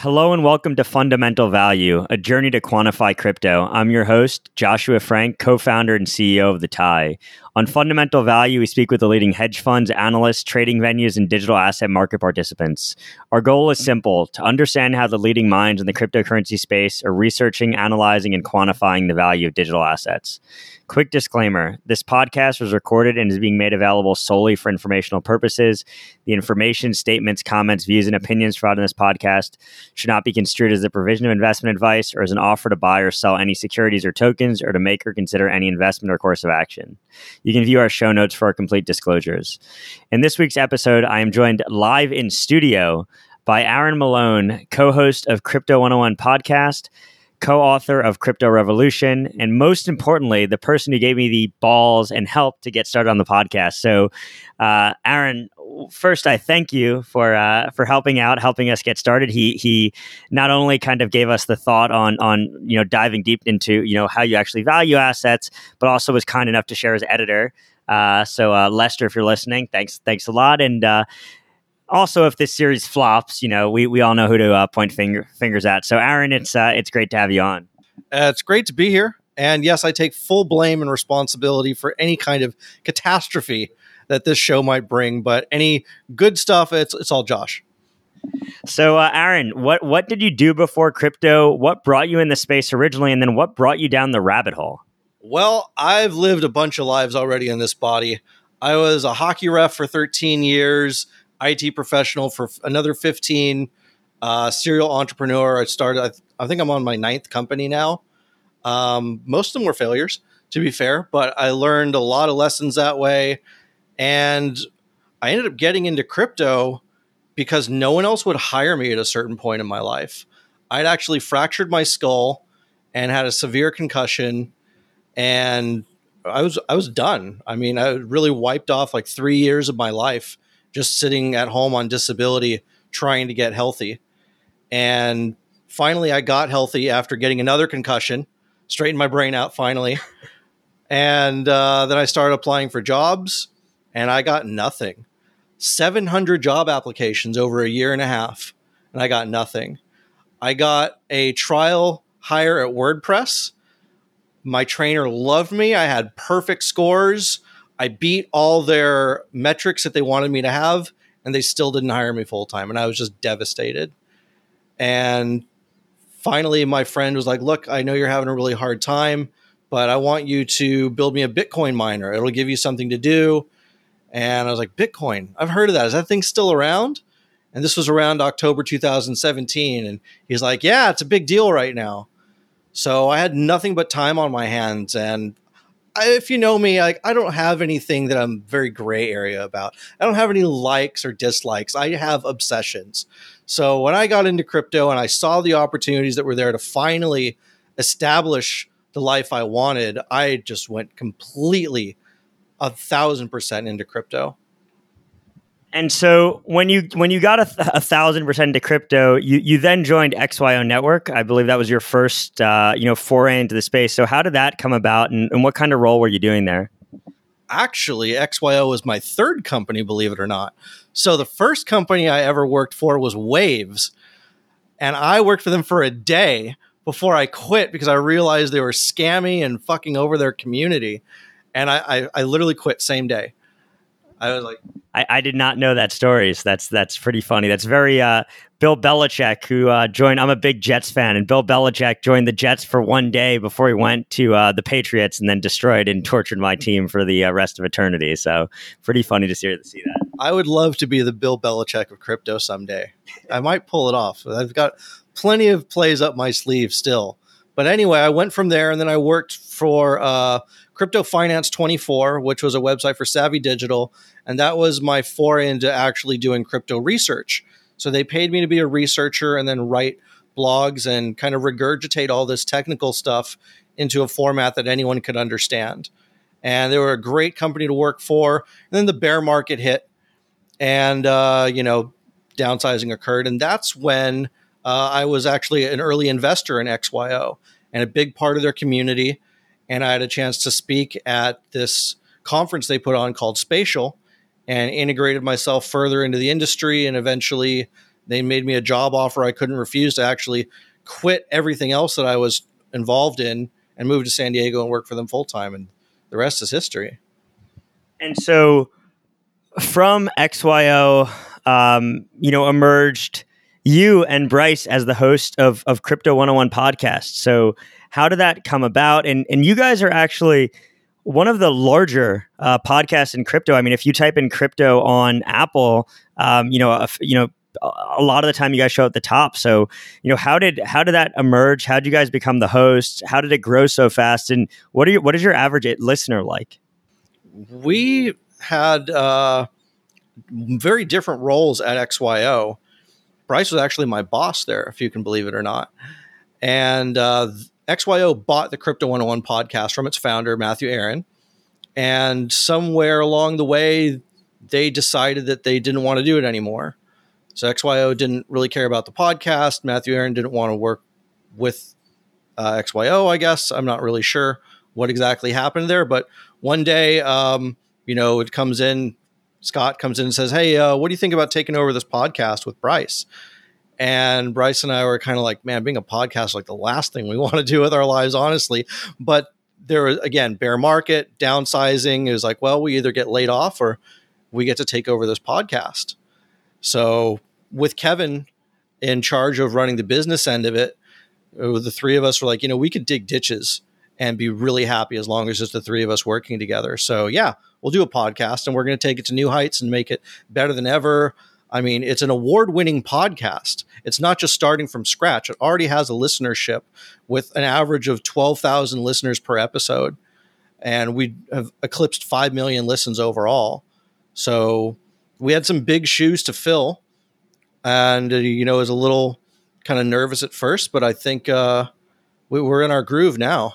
Hello and welcome to Fundamental Value, a journey to quantify crypto. I'm your host, Joshua Frank, co founder and CEO of The TIE. On Fundamental Value, we speak with the leading hedge funds, analysts, trading venues, and digital asset market participants. Our goal is simple to understand how the leading minds in the cryptocurrency space are researching, analyzing, and quantifying the value of digital assets. Quick disclaimer this podcast was recorded and is being made available solely for informational purposes. The information, statements, comments, views, and opinions provided in this podcast should not be construed as a provision of investment advice or as an offer to buy or sell any securities or tokens or to make or consider any investment or course of action. You can view our show notes for our complete disclosures. In this week's episode, I am joined live in studio by Aaron Malone, co host of Crypto 101 podcast co author of Crypto Revolution, and most importantly, the person who gave me the balls and help to get started on the podcast. So, uh, Aaron, first, I thank you for uh, for helping out, helping us get started. He he not only kind of gave us the thought on on you know diving deep into you know how you actually value assets, but also was kind enough to share as editor. Uh, so uh, Lester, if you're listening, thanks thanks a lot, and uh, also, if this series flops, you know, we, we all know who to uh, point finger, fingers at. So, Aaron, it's uh, it's great to have you on. Uh, it's great to be here. And yes, I take full blame and responsibility for any kind of catastrophe that this show might bring. But any good stuff, it's it's all Josh. So, uh, Aaron, what what did you do before crypto? What brought you in the space originally, and then what brought you down the rabbit hole? Well, I've lived a bunch of lives already in this body. I was a hockey ref for 13 years. IT professional for another 15, uh, serial entrepreneur. I started, I, th- I, think I'm on my ninth company now. Um, most of them were failures, to be fair, but I learned a lot of lessons that way. And I ended up getting into crypto because no one else would hire me at a certain point in my life. I'd actually fractured my skull and had a severe concussion and I was I was done. I mean, I really wiped off like 3 years of my life just sitting at home on disability trying to get healthy. And finally, I got healthy after getting another concussion, straightened my brain out finally. and uh, then I started applying for jobs, and I got nothing. 700 job applications over a year and a half, and I got nothing. I got a trial hire at WordPress. My trainer loved me. I had perfect scores. I beat all their metrics that they wanted me to have, and they still didn't hire me full time. And I was just devastated. And finally, my friend was like, Look, I know you're having a really hard time, but I want you to build me a Bitcoin miner. It'll give you something to do. And I was like, Bitcoin, I've heard of that. Is that thing still around? And this was around October 2017. And he's like, Yeah, it's a big deal right now. So I had nothing but time on my hands. And If you know me, like I don't have anything that I'm very gray area about. I don't have any likes or dislikes. I have obsessions. So when I got into crypto and I saw the opportunities that were there to finally establish the life I wanted, I just went completely a thousand percent into crypto. And so when you when you got a, th- a, thousand percent into crypto, you you then joined XYO Network. I believe that was your first uh, you know foray into the space. So how did that come about, and, and what kind of role were you doing there? Actually, XYO was my third company, believe it or not. So the first company I ever worked for was Waves, and I worked for them for a day before I quit because I realized they were scammy and fucking over their community, and I, I, I literally quit same day. I was like, I, I, did not know that story. So that's that's pretty funny. That's very uh, Bill Belichick who uh, joined. I'm a big Jets fan, and Bill Belichick joined the Jets for one day before he went to uh, the Patriots, and then destroyed and tortured my team for the uh, rest of eternity. So pretty funny to see, to see that. I would love to be the Bill Belichick of crypto someday. I might pull it off. I've got plenty of plays up my sleeve still. But anyway, I went from there, and then I worked for uh, Crypto Finance 24, which was a website for Savvy Digital. And that was my foray into actually doing crypto research. So they paid me to be a researcher and then write blogs and kind of regurgitate all this technical stuff into a format that anyone could understand. And they were a great company to work for. And then the bear market hit and, uh, you know, downsizing occurred. And that's when uh, I was actually an early investor in XYO and a big part of their community and I had a chance to speak at this conference they put on called Spatial and integrated myself further into the industry and eventually They made me a job offer I couldn't refuse to actually quit everything else that I was involved in and move to San Diego and work for them full time. And the rest is history. And so from XYO, um, you know, emerged you and Bryce as the host of, of Crypto 101 podcast. So how did that come about? And, and you guys are actually one of the larger uh, podcasts in crypto. I mean, if you type in crypto on Apple, um, you know, you know, a lot of the time you guys show at the top. So, you know, how did how did that emerge? How did you guys become the hosts? How did it grow so fast? And what are you, what is your average listener like? We had uh, very different roles at XYO. Bryce was actually my boss there, if you can believe it or not. And uh, XYO bought the Crypto 101 podcast from its founder, Matthew Aaron. And somewhere along the way, they decided that they didn't want to do it anymore. So XYO didn't really care about the podcast. Matthew Aaron didn't want to work with uh, XYO, I guess. I'm not really sure what exactly happened there. But one day, um, you know, it comes in, Scott comes in and says, Hey, uh, what do you think about taking over this podcast with Bryce? And Bryce and I were kind of like, man, being a podcast like the last thing we want to do with our lives, honestly. But there was again bear market, downsizing. is like, well, we either get laid off or we get to take over this podcast. So with Kevin in charge of running the business end of it, the three of us were like, you know, we could dig ditches and be really happy as long as it's the three of us working together. So yeah, we'll do a podcast and we're going to take it to new heights and make it better than ever. I mean, it's an award winning podcast. It's not just starting from scratch, it already has a listenership with an average of 12,000 listeners per episode. And we have eclipsed 5 million listens overall. So we had some big shoes to fill. And, uh, you know, was a little kind of nervous at first, but I think uh, we, we're in our groove now.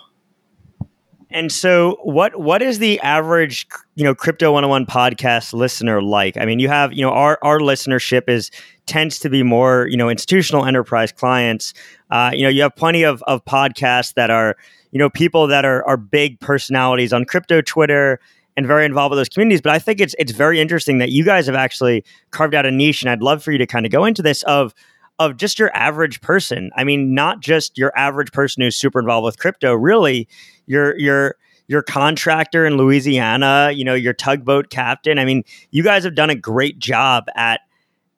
And so what what is the average, you know, crypto 101 podcast listener like? I mean, you have, you know, our our listenership is tends to be more, you know, institutional enterprise clients. Uh, you know, you have plenty of of podcasts that are, you know, people that are are big personalities on crypto Twitter and very involved with those communities. But I think it's it's very interesting that you guys have actually carved out a niche, and I'd love for you to kind of go into this of of just your average person. I mean, not just your average person who's super involved with crypto. Really, your your your contractor in Louisiana, you know, your tugboat captain. I mean, you guys have done a great job at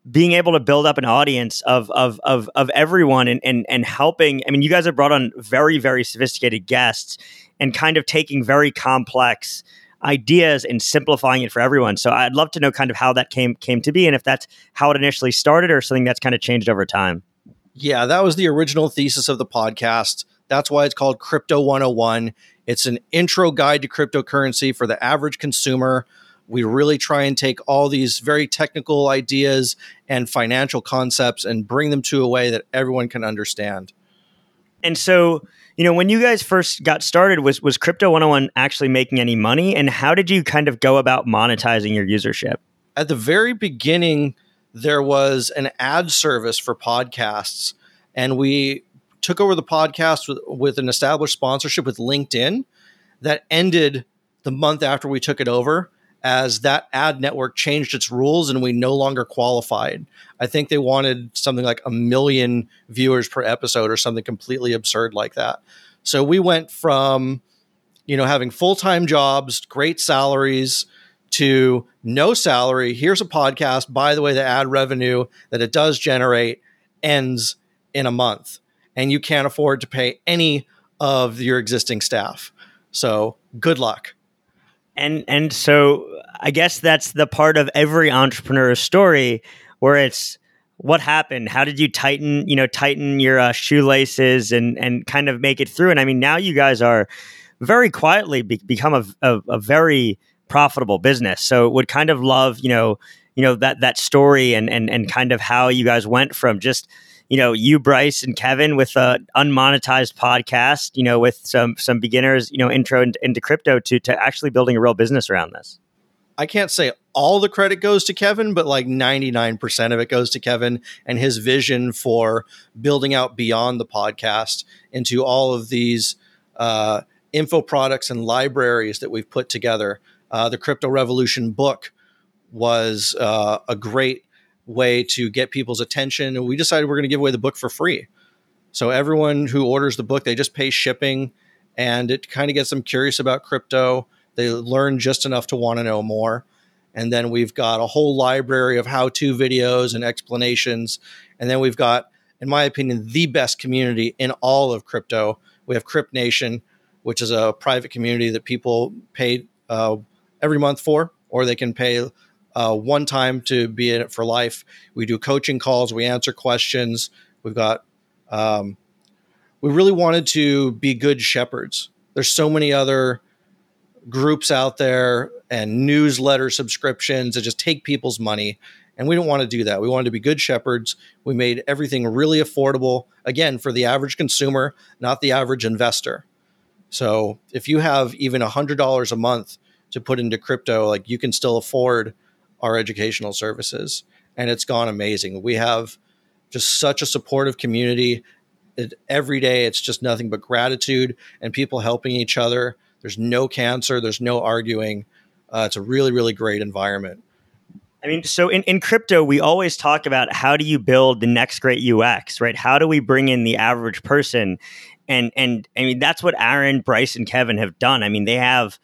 being able to build up an audience of of of of everyone and and and helping. I mean, you guys have brought on very very sophisticated guests and kind of taking very complex ideas and simplifying it for everyone. So I'd love to know kind of how that came came to be and if that's how it initially started or something that's kind of changed over time. Yeah, that was the original thesis of the podcast. That's why it's called Crypto 101. It's an intro guide to cryptocurrency for the average consumer. We really try and take all these very technical ideas and financial concepts and bring them to a way that everyone can understand. And so, you know, when you guys first got started, was was Crypto 101 actually making any money? And how did you kind of go about monetizing your usership? At the very beginning, there was an ad service for podcasts, and we took over the podcast with, with an established sponsorship with LinkedIn that ended the month after we took it over as that ad network changed its rules and we no longer qualified. I think they wanted something like a million viewers per episode or something completely absurd like that. So we went from you know having full-time jobs, great salaries to no salary. Here's a podcast. By the way, the ad revenue that it does generate ends in a month and you can't afford to pay any of your existing staff. So good luck. And and so I guess that's the part of every entrepreneur's story where it's what happened? How did you tighten you know tighten your uh, shoelaces and and kind of make it through? And i mean now you guys are very quietly be- become a, a, a, very profitable business. So would kind of love you know you know that that story and and and kind of how you guys went from just you know, you, Bryce, and Kevin with a unmonetized podcast, you know, with some some beginners, you know, intro into, into crypto to to actually building a real business around this. I can't say all the credit goes to Kevin, but like 99% of it goes to Kevin and his vision for building out beyond the podcast into all of these uh, info products and libraries that we've put together. Uh, the Crypto Revolution book was uh, a great way to get people's attention. And we decided we're going to give away the book for free. So everyone who orders the book, they just pay shipping and it kind of gets them curious about crypto. They learn just enough to want to know more. And then we've got a whole library of how to videos and explanations. And then we've got, in my opinion, the best community in all of crypto. We have Crypt Nation, which is a private community that people pay uh, every month for, or they can pay uh, one time to be in it for life. We do coaching calls, we answer questions. We've got, um, we really wanted to be good shepherds. There's so many other groups out there and newsletter subscriptions that just take people's money. And we don't want to do that. We wanted to be good shepherds. We made everything really affordable, again, for the average consumer, not the average investor. So if you have even $100 a month to put into crypto, like you can still afford our educational services. And it's gone amazing. We have just such a supportive community. It, every day, it's just nothing but gratitude and people helping each other. There's no cancer, there's no arguing. Uh, it's a really, really great environment. I mean, so in, in crypto, we always talk about how do you build the next great UX, right? How do we bring in the average person? And and I mean, that's what Aaron, Bryce, and Kevin have done. I mean, they have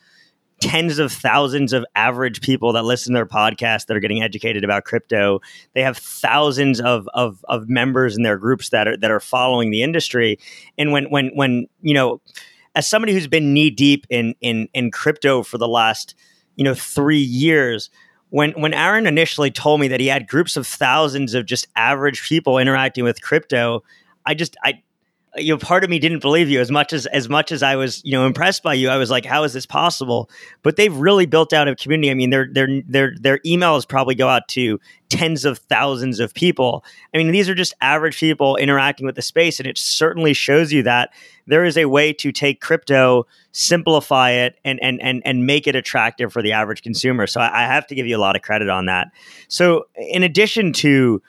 tens of thousands of average people that listen to their podcast that are getting educated about crypto. They have thousands of, of, of members in their groups that are that are following the industry. And when when when you know, as somebody who's been knee deep in in in crypto for the last you know three years. When, when Aaron initially told me that he had groups of thousands of just average people interacting with crypto, I just I you know part of me didn't believe you as much as as much as I was you know impressed by you. I was like how is this possible? But they've really built out a community. I mean their their their their emails probably go out to tens of thousands of people. I mean these are just average people interacting with the space and it certainly shows you that there is a way to take crypto simplify it and and and and make it attractive for the average consumer. So I, I have to give you a lot of credit on that. So in addition to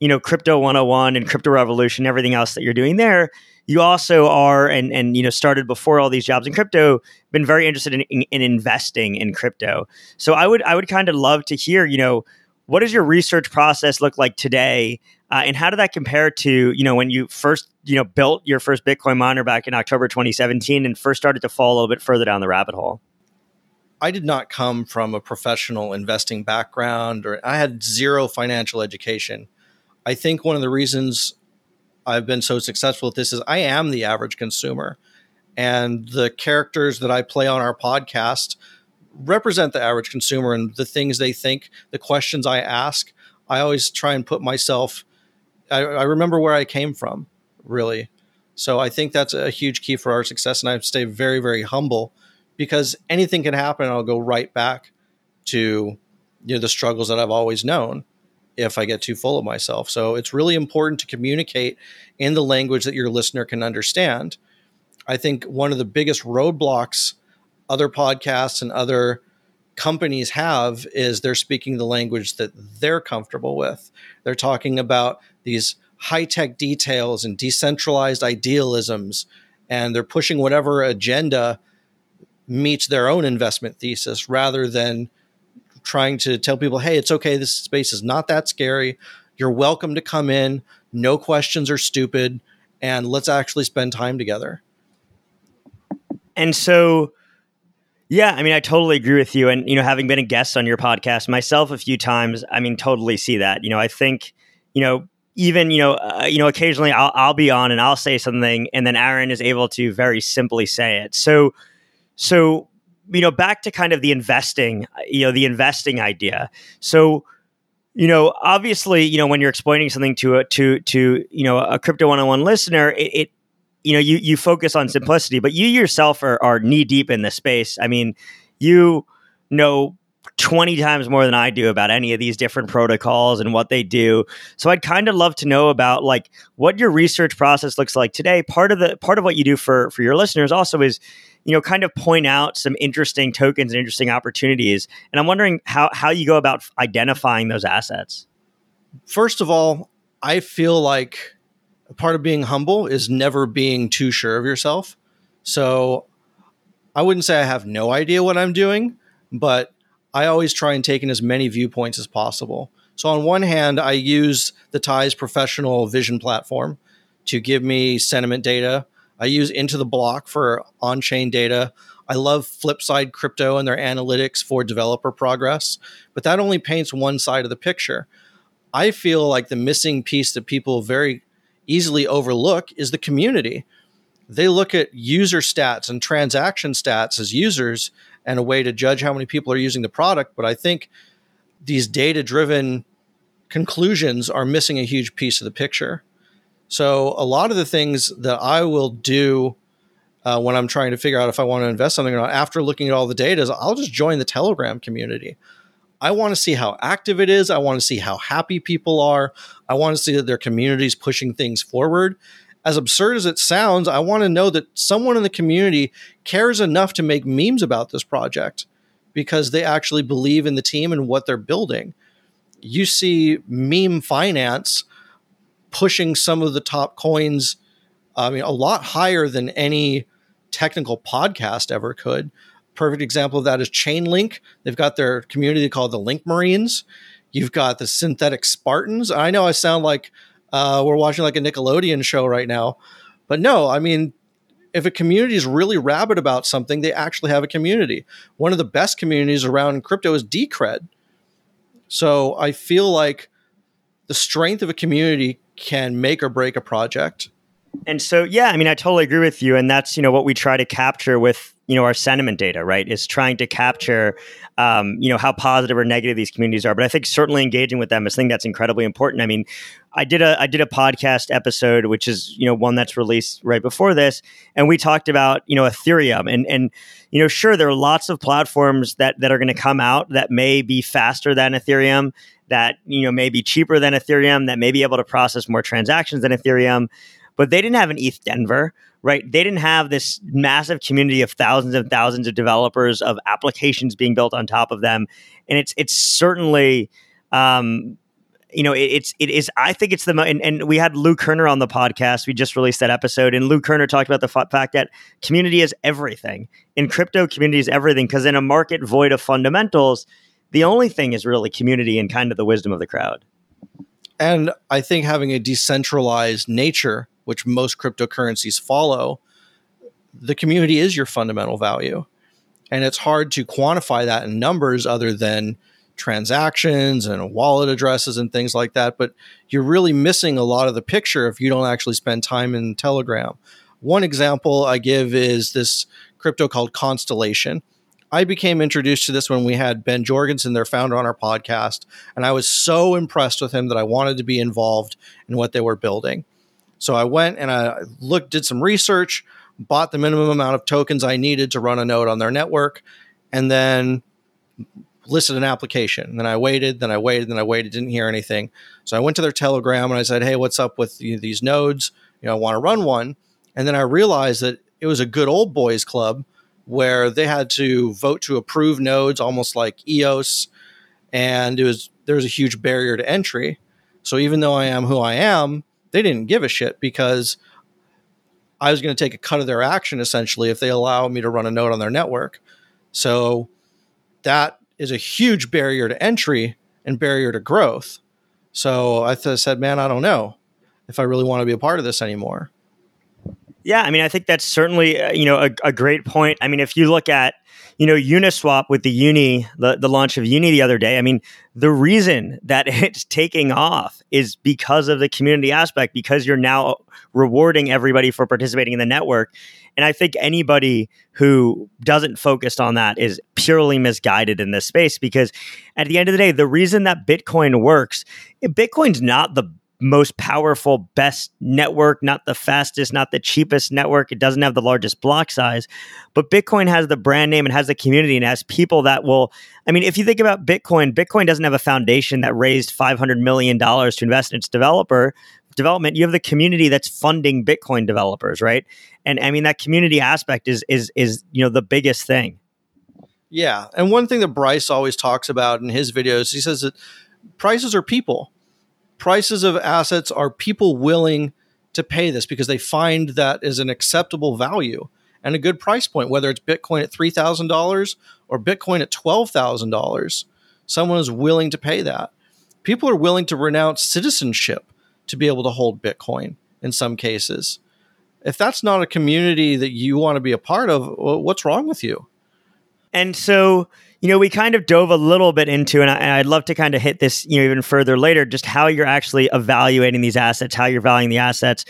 you know crypto 101 and crypto revolution everything else that you're doing there you also are and and you know started before all these jobs in crypto been very interested in, in, in investing in crypto. So i would i would kind of love to hear you know what does your research process look like today? Uh, and how did that compare to you know when you first you know built your first bitcoin miner back in october 2017 and first started to fall a little bit further down the rabbit hole? I did not come from a professional investing background or I had zero financial education. I think one of the reasons I've been so successful at this is I am the average consumer. And the characters that I play on our podcast represent the average consumer and the things they think, the questions I ask. I always try and put myself, I, I remember where I came from, really. So I think that's a huge key for our success. And I stay very, very humble because anything can happen. And I'll go right back to you know the struggles that I've always known if I get too full of myself. So it's really important to communicate in the language that your listener can understand. I think one of the biggest roadblocks other podcasts and other companies have is they're speaking the language that they're comfortable with. They're talking about these high tech details and decentralized idealisms, and they're pushing whatever agenda meets their own investment thesis rather than trying to tell people, hey, it's okay. This space is not that scary. You're welcome to come in. No questions are stupid. And let's actually spend time together. And so, yeah, I mean, I totally agree with you. And, you know, having been a guest on your podcast myself a few times, I mean, totally see that. You know, I think, you know, even you know uh, you know occasionally I'll, I'll be on and I'll say something and then Aaron is able to very simply say it. So so you know, back to kind of the investing, you know, the investing idea. So, you know, obviously, you know, when you're explaining something to a to to you know a crypto one on one listener, it, it, you know you you focus on simplicity, but you yourself are, are knee deep in the space. I mean, you know 20 times more than I do about any of these different protocols and what they do. So I'd kind of love to know about like what your research process looks like today. Part of the part of what you do for for your listeners also is you know, kind of point out some interesting tokens and interesting opportunities. And I'm wondering how, how you go about identifying those assets. First of all, I feel like part of being humble is never being too sure of yourself. So I wouldn't say I have no idea what I'm doing, but I always try and take in as many viewpoints as possible. So, on one hand, I use the TIE's professional vision platform to give me sentiment data. I use Into the Block for on chain data. I love Flipside Crypto and their analytics for developer progress, but that only paints one side of the picture. I feel like the missing piece that people very easily overlook is the community. They look at user stats and transaction stats as users and a way to judge how many people are using the product. But I think these data driven conclusions are missing a huge piece of the picture. So, a lot of the things that I will do uh, when I'm trying to figure out if I want to invest something or not, after looking at all the data, is I'll just join the Telegram community. I want to see how active it is. I want to see how happy people are. I want to see that their community is pushing things forward. As absurd as it sounds, I want to know that someone in the community cares enough to make memes about this project because they actually believe in the team and what they're building. You see meme finance pushing some of the top coins, I mean, a lot higher than any technical podcast ever could perfect example of that is Chainlink. They've got their community called the Link Marines. You've got the Synthetix Spartans. I know I sound like uh, we're watching like a Nickelodeon show right now, but no, I mean, if a community is really rabid about something, they actually have a community. One of the best communities around crypto is Decred. So I feel like the strength of a community can make or break a project. And so, yeah, I mean, I totally agree with you. And that's, you know, what we try to capture with you know our sentiment data right is trying to capture um, you know how positive or negative these communities are. But i think certainly engaging with them is something that's incredibly important. I mean i did a i did a podcast episode which is you know one that's released right before this and we talked about you know ethereum. And and you know sure there are lots of platforms that that are going to come out that may be faster than ethereum that you know may be cheaper than ethereum that may be able to process more transactions than ethereum but they didn't have an ETHDenver right? They didn't have this massive community of thousands and thousands of developers of applications being built on top of them, and it's it's certainly. Um, you know, it, it's it is. I think it's the and, and we had Lou Kerner on the podcast. We just released that episode, and Lou Kerner talked about the f- fact that community is everything. In crypto, community is everything because in a market void of fundamentals, the only thing is really community and kind of the wisdom of the crowd. And I think having a decentralized nature which most cryptocurrencies follow, the community is your fundamental value. And it's hard to quantify that in numbers other than transactions and wallet addresses and things like that. But you're really missing a lot of the picture if you don't actually spend time in Telegram. One example I give is this crypto called Constellation. I became introduced to this when we had Ben Jorgensen, their founder, on our podcast. And I was so impressed with him that I wanted to be involved in what they were building. So I went and I looked, did some research, bought the minimum amount of tokens I needed to run a node on their network, and then listed an application. And then I waited, then I waited, then I waited, didn't hear anything. So I went to their Telegram and I said, "Hey, what's up with these nodes? You know, I want to run one." And then I realized that it was a good old boys club where they had to vote to approve nodes, almost like EOS, and it was there was a huge barrier to entry. So even though I am who I am, they didn't give a shit because I was going to take a cut of their action essentially if they allow me to run a node on their network. So that is a huge barrier to entry and barrier to growth. So I th- said, man, I don't know if I really want to be a part of this anymore. Yeah, I mean, I think that's certainly uh, you know a, a, great point. I mean, if you look at you know Uniswap with the Uni, the, the launch of Uni the other day. I mean, the reason that it's taking off is because of the community aspect. Because you're now rewarding everybody for participating in the network, and I think anybody who doesn't focus on that is purely misguided in this space. Because at the end of the day, the reason that Bitcoin works, Bitcoin's not the most powerful, best network, not the fastest, not the cheapest network. It doesn't have the largest block size, but Bitcoin has the brand name and has the community and has people that will. I mean, if you think about Bitcoin, Bitcoin doesn't have a foundation that raised $500 million to invest in its developer development. You have the community that's funding Bitcoin developers, right? And I mean, that community aspect is, is, is, you know, the biggest thing. Yeah. And one thing that Bryce always talks about in his videos, he says that prices are people prices of assets are people willing to pay this because they find that is an acceptable value and a good price point, whether it's Bitcoin at $3,000 or Bitcoin at $12,000. Someone is willing to pay that. people are willing to renounce citizenship to be able to hold Bitcoin in some cases. If that's not a community that you want to be a part of, what's wrong with you? And so, you know, we kind of dove a little bit into, and, I, would love to kind of hit this, you know, even further later, just how you're actually evaluating these assets, how you're valuing the assets.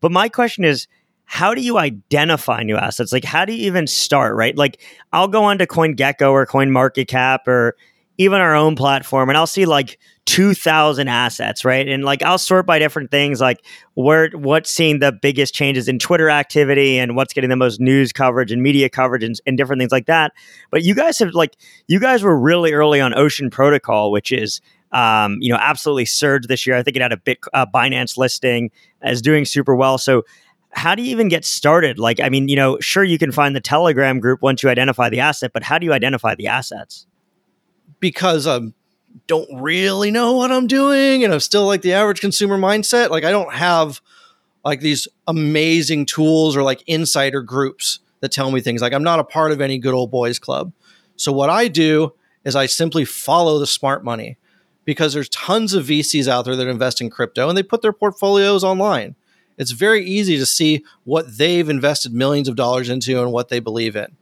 But my question is, how do you identify new assets? Like, how do you even start, right? Like, I'll go onto CoinGecko or CoinMarketCap or even our own platform, and I'll see like 2000 assets, right? And like I'll sort by different things like where what's seeing the biggest changes in Twitter activity and what's getting the most news coverage and media coverage and, and different things like that. But you guys have like you guys were really early on Ocean Protocol, which is um, you know absolutely surged this year. I think it had a bit uh, Binance listing as doing super well. So how do you even get started? Like, I mean, you know, sure you can find the Telegram group once you identify the asset, but how do you identify the assets? Because um, don't really know what I'm doing and I'm still like the average consumer mindset. Like I don't have like these amazing tools or like insider groups that tell me things. Like I'm not a part of any good old boys club. So what I do is I simply follow the smart money because there's tons of VCs out there that invest in crypto and they put their portfolios online. It's very easy to see what they've invested millions of dollars into and what they believe in.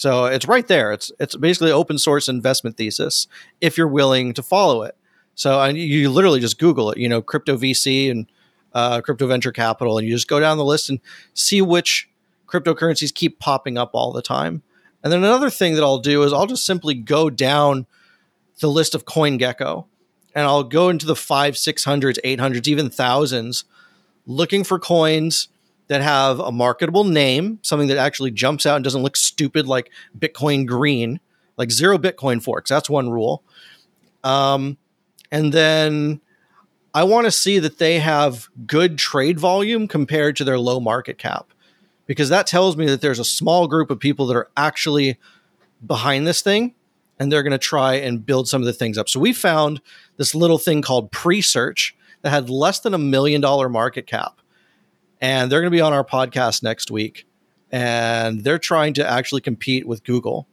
So it's right there. It's it's basically open source investment thesis if you're willing to follow it. So you literally just Google it, you know, crypto VC and uh, crypto venture capital, and you just go down the list and see which cryptocurrencies keep popping up all the time. And then another thing that I'll do is I'll just simply go down the list of CoinGecko and I'll go into the five, six hundreds, eight hundreds, even thousands, looking for coins that have a marketable name, something that actually jumps out and doesn't look stupid like Bitcoin Green, like zero Bitcoin forks. That's one rule. Um, and then I want to see that they have good trade volume compared to their low market cap, because that tells me that there's a small group of people that are actually behind this thing and they're going to try and build some of the things up. So we found this little thing called Presearch that had less than a million dollar market cap and they're going to be on our podcast next week. And they're trying to actually compete with Google.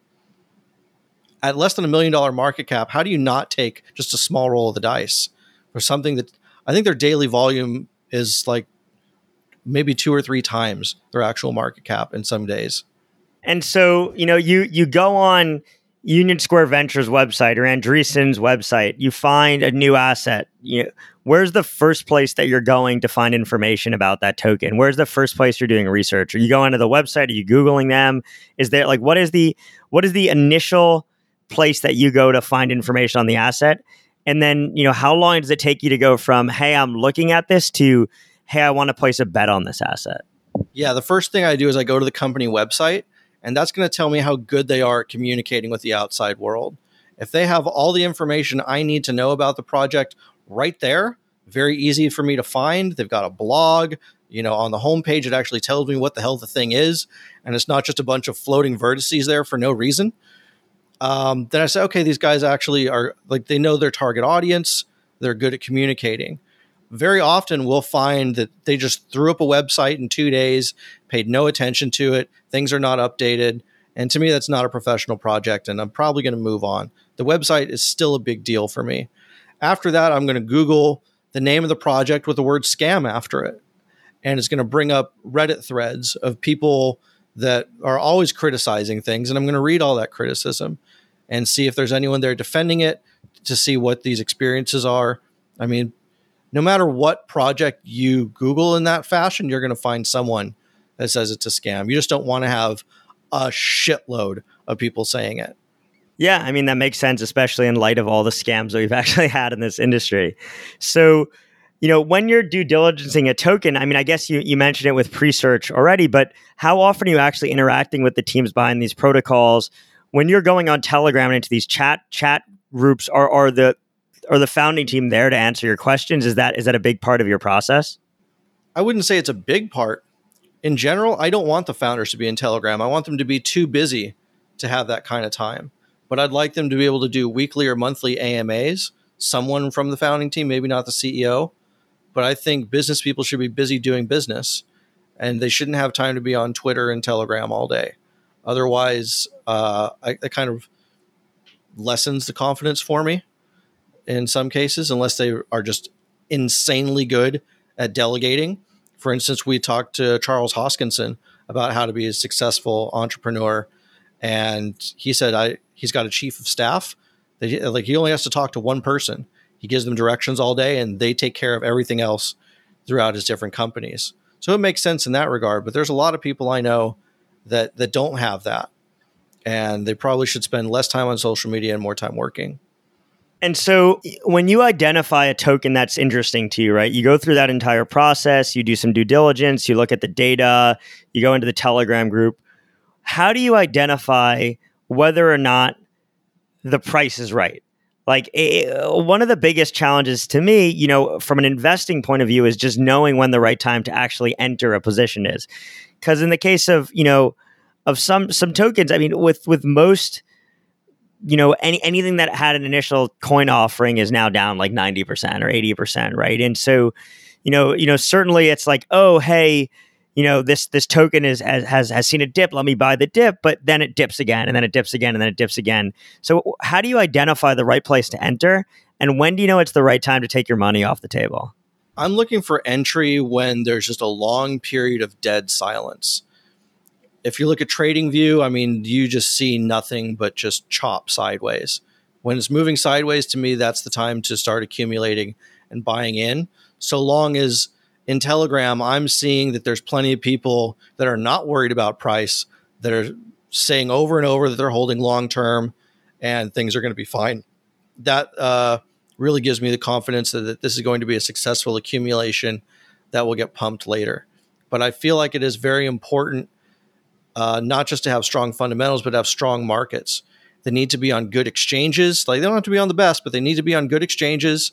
At less than a million dollar market cap, how do you not take just a small roll of the dice for something that I think their daily volume is like maybe two or three times their actual market cap in some days. And so, you know, you you go on Union Square Ventures website or Andreessen's website, you find a new asset. You know, where's the first place that you're going to find information about that token? Where's the first place you're doing research? Are you going to the website? Are you googling them? Is there like what is the what is the initial place that you go to find information on the asset? And then, you know, how long does it take you to go from, hey, I'm looking at this to, hey, I want to place a bet on this asset? Yeah, the first thing I do is I go to the company website, and that's going to tell me how good they are at communicating with the outside world. If they have all the information I need to know about the project right there. Very easy for me to find. They've got a blog. You know, on the homepage, it actually tells me what the hell the thing is. And it's not just a bunch of floating vertices there for no reason. Um, then I say, okay, these guys actually are like, they know their target audience. They're good at communicating. Very often we'll find that they just threw up a website in two days, paid no attention to it. Things are not updated. And to me, that's not a professional project. And I'm probably going to move on. The website is still a big deal for me. After that, I'm going to Google the name of the project with the word scam after it. And it's going to bring up Reddit threads of people that are always criticizing things. And I'm going to read all that criticism and see if there's anyone there defending it to see what these experiences are. I mean, no matter what project you Google in that fashion, you're going to find someone that says it's a scam. You just don't want to have a shitload of people saying it. Yeah, I mean that makes sense, especially in light of all the scams that we've actually had in this industry. So, you know, when you're due diligencing a token, I mean, I guess you, you mentioned it with Presearch already, but how often are you actually interacting with the teams behind these protocols? When you're going on Telegram and into these chat chat groups, are are the are the founding team there to answer your questions? Is that is that a big part of your process? I wouldn't say it's a big part. In general, I don't want the founders to be in Telegram. I want them to be too busy to have that kind of time but I'd like them to be able to do weekly or monthly AMAs. Someone from the founding team, maybe not the CEO, but I think business people should be busy doing business and they shouldn't have time to be on Twitter and Telegram all day. Otherwise, uh, kind of lessens the confidence for me. in some cases, unless they are just insanely good at delegating. For instance, we talked to Charles Hoskinson about how to be a successful entrepreneur, and he said I he's got a chief of staff. Like he only has to talk to one person. He gives them directions all day, and they take care of everything else throughout his different companies. So it makes sense in that regard. But there's a lot of people I know that that don't have that, and they probably should spend less time on social media and more time working. And so when you identify a token that's interesting to you, right? You go through that entire process, you do some due diligence, you look at the data, you go into the Telegram group. How do you identify whether or not the price is right? Like it, one of the biggest challenges to me, you know, from an investing point of view is just knowing when the right time to actually enter a position is. Cuz in the case of, you know, of some some tokens, I mean with with most you know any anything that had an initial coin offering is now down like 90% or 80% right and so you know you know certainly it's like oh hey you know this this token is has has seen a dip let me buy the dip but then it dips again and then it dips again and then it dips again so how do you identify the right place to enter and when do you know it's the right time to take your money off the table i'm looking for entry when there's just a long period of dead silence if you look at TradingView, I mean, you just see nothing but just chop sideways. When it's moving sideways to me, that's the time to start accumulating and buying in. So long as in Telegram, I'm seeing that there's plenty of people that are not worried about price, that are saying over and over that they're holding long term and things are going to be fine. That uh, really gives me the confidence that, that this is going to be a successful accumulation that will get pumped later. But I feel like it is very important uh, not just to have strong fundamentals, but have strong markets. They need to be on good exchanges. Like they don't have to be on the best, but they need to be on good exchanges.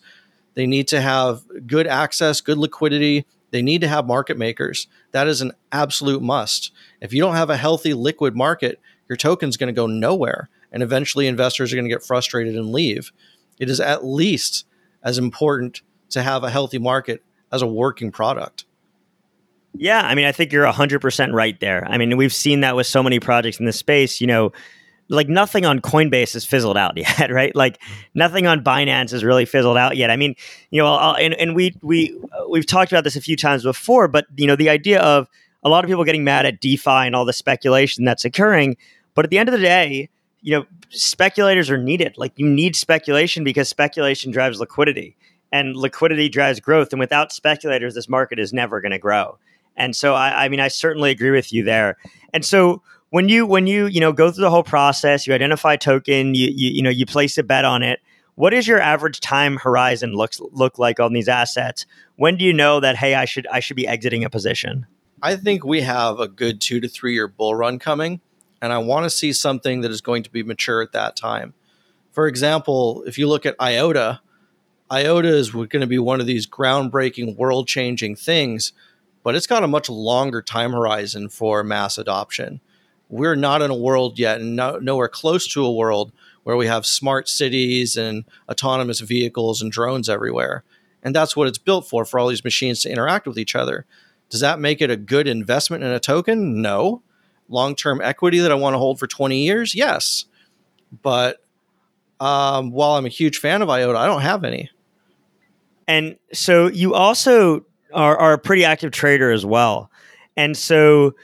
They need to have good access, good liquidity. They need to have market makers. That is an absolute must. If you don't have a healthy liquid market, your token's going to go nowhere. And eventually investors are going to get frustrated and leave. It is at least as important to have a healthy market as a working product. Yeah, I mean, I think you're 100% right there. I mean, we've seen that with so many projects in this space, you know, like nothing on Coinbase has fizzled out yet, right? Like mm-hmm. nothing on Binance has really fizzled out yet. I mean, you know, I'll, and, and we we uh, we've talked about this a few times before, but you know, the idea of a lot of people getting mad at DeFi and all the speculation that's occurring, but at the end of the day, you know, speculators are needed. Like you need speculation because speculation drives liquidity, and liquidity drives growth. And without speculators, this market is never going to grow. And so I, I mean, I certainly agree with you there. And so when you when you you know go through the whole process, you identify token, you you, you know you place a bet on it. What is your average time horizon looks look like on these assets? When do you know that hey, I should I should be exiting a position? I think we have a good two to three year bull run coming, and I want to see something that is going to be mature at that time. For example, if you look at IOTA, IOTA is going to be one of these groundbreaking, world changing things but it's got a much longer time horizon for mass adoption. We're not in a world yet, and no, nowhere close to a world where we have smart cities and autonomous vehicles and drones everywhere. And that's what it's built for, for all these machines to interact with each other. Does that make it a good investment in a token? No. Long term equity that I want to hold for 20 years? Yes. But um, while I'm a huge fan of IOTA, I don't have any. And so you also are, are a pretty active trader as well. And so,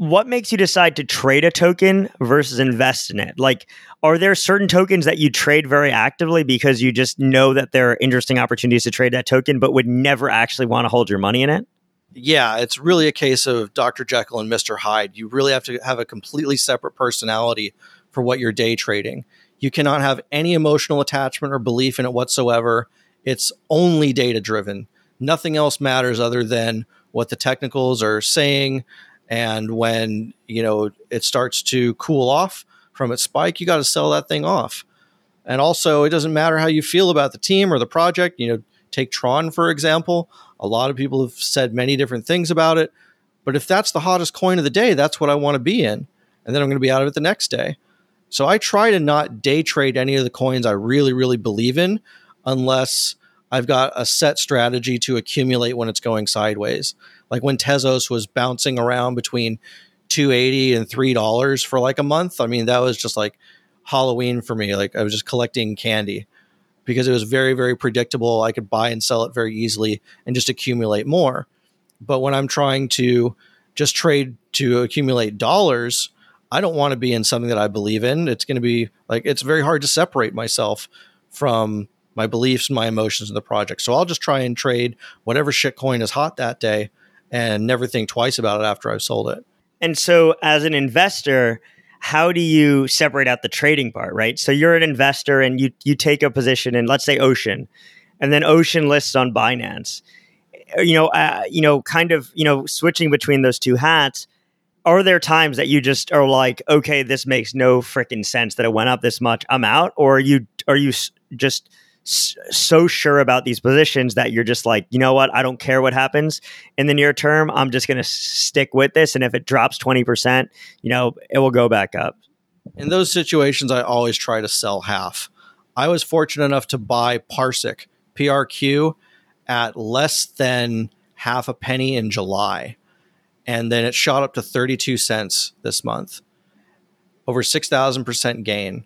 what makes you decide to trade a token versus invest in it? Like, are there certain tokens that you trade very actively because you just know that there are interesting opportunities to trade that token, but would never actually want to hold your money in it? Yeah, it's really a case of Dr. Jekyll and Mr. Hyde. You really have to have a completely separate personality for what you're day trading. You cannot have any emotional attachment or belief in it whatsoever. It's only data driven nothing else matters other than what the technicals are saying. And when you know it starts to cool off from its spike, you got to sell that thing off. And also, it doesn't matter how you feel about the team or the project. You know, take Tron for example. A lot of people have said many different things about it, but if that's the hottest coin of the day, that's what I want to be in, and then I'm going to be out of it the next day. So I try to not day trade any of the coins I really, really believe in, unless I've got a set strategy to accumulate when it's going sideways. Like when Tezos was bouncing around between 280 and $3 for like a month. I mean, that was just like Halloween for me. Like I was just collecting candy because it was very, very predictable. I could buy and sell it very easily and just accumulate more. But when I'm trying to just trade to accumulate dollars, I don't want to be in something that I believe in. It's going to be like, it's very hard to separate myself from my beliefs and my emotions in the project. So I'll just try and trade whatever shitcoin is hot that day and never think twice about it after I've sold it. And so, as an investor, how do you separate out the trading part, right? So you're an investor and you you take a position in, let's say, Ocean, and then Ocean lists on Binance. You know, uh, you know, kind of, you know, switching between those two hats. Are there times that you just are like, okay, this makes no freaking sense that it went up this much? I'm out, or are you are you just so sure about these positions that you're just like, you know what? I don't care what happens in the near term. I'm just going to stick with this. And if it drops 20%, you know, it will go back up. In those situations, I always try to sell half. I was fortunate enough to buy PARSIQ, PRQ, at less than half a penny in July. And then it shot up to 32 cents this month. Over 6,000% gain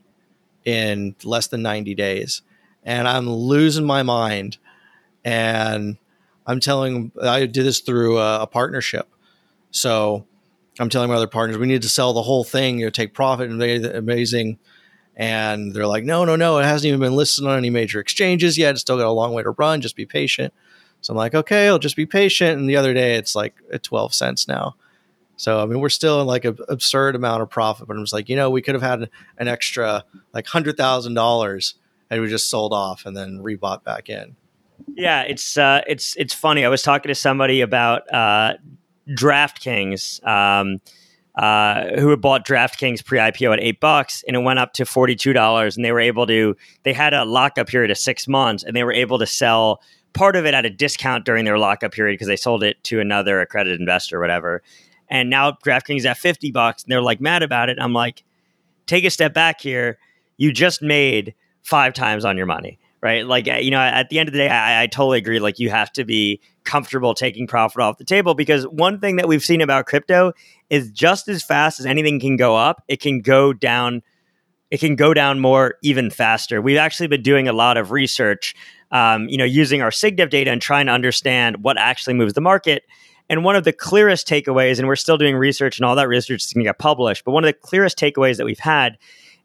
in less than 90 days and I'm losing my mind. And I'm telling, I did this through a, a partnership. So I'm telling my other partners, we need to sell the whole thing, you know, take profit and amazing. And they're like, no, no, no, it hasn't even been listed on any major exchanges yet. It's still got a long way to run. Just be patient. So I'm like, okay, I'll just be patient. And the other day, it's like at 12 cents now. So I mean, we're still in like an absurd amount of profit. But I'm just like, you know, we could have had an extra like hundred thousand dollars and we just sold off and then rebought back in. Yeah, it's uh, it's it's funny. I was talking to somebody about uh, DraftKings, um, uh, who had bought DraftKings pre-IPO at eight bucks, and it went up to forty-two dollars, and they were able to. They had a lockup period of six months, and they were able to sell part of it at a discount during their lockup period because they sold it to another accredited investor or whatever. And now DraftKings is at fifty bucks, and they're like mad about it. I'm like, take a step back here. You just made five times on your money, right? Like, you know, at the end of the day, I, I totally agree. Like, you have to be comfortable taking profit off the table because one thing that we've seen about crypto is just as fast as anything can go up, it can go down. It can go down more even faster. We've actually been doing a lot of research, um, you know, using our SIGDEV data and trying to understand what actually moves the market. And one of the clearest takeaways, and we're still doing research, and all that research is going to get published, but one of the clearest takeaways that we've had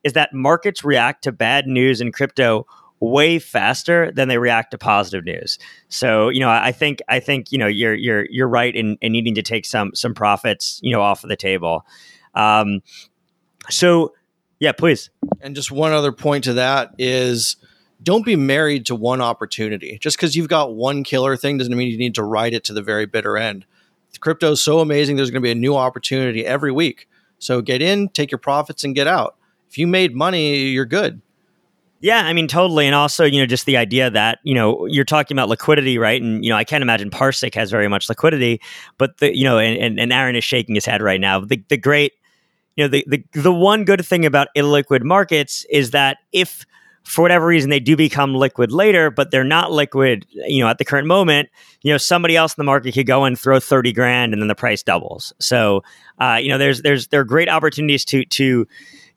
is that markets react to bad news in crypto way faster than they react to positive news. So, you know, I think I think, you know, you're you're you're right in, in needing to take some some profits, you know, off of the table. Um so yeah, please. And just one other point to that is don't be married to one opportunity. Just because you've got one killer thing doesn't mean you need to ride it to the very bitter end. Crypto is so amazing. There's going to be a new opportunity every week. So get in, take your profits, and get out if you made money, you're good. Yeah, I mean, totally. And also, you know, just the idea that, you know, you're talking about liquidity, right? And, you know, I can't imagine PARSIQ has very much liquidity, but the, you know, and, and Aaron is shaking his head right now. The, the great, you know, the, the, the one good thing about illiquid markets is that if for whatever reason they do become liquid later, but they're not liquid, you know, at the current moment, you know, somebody else in the market could go and throw 30 grand and then the price doubles. So, uh, you know, there's, there's, there are great opportunities to, to,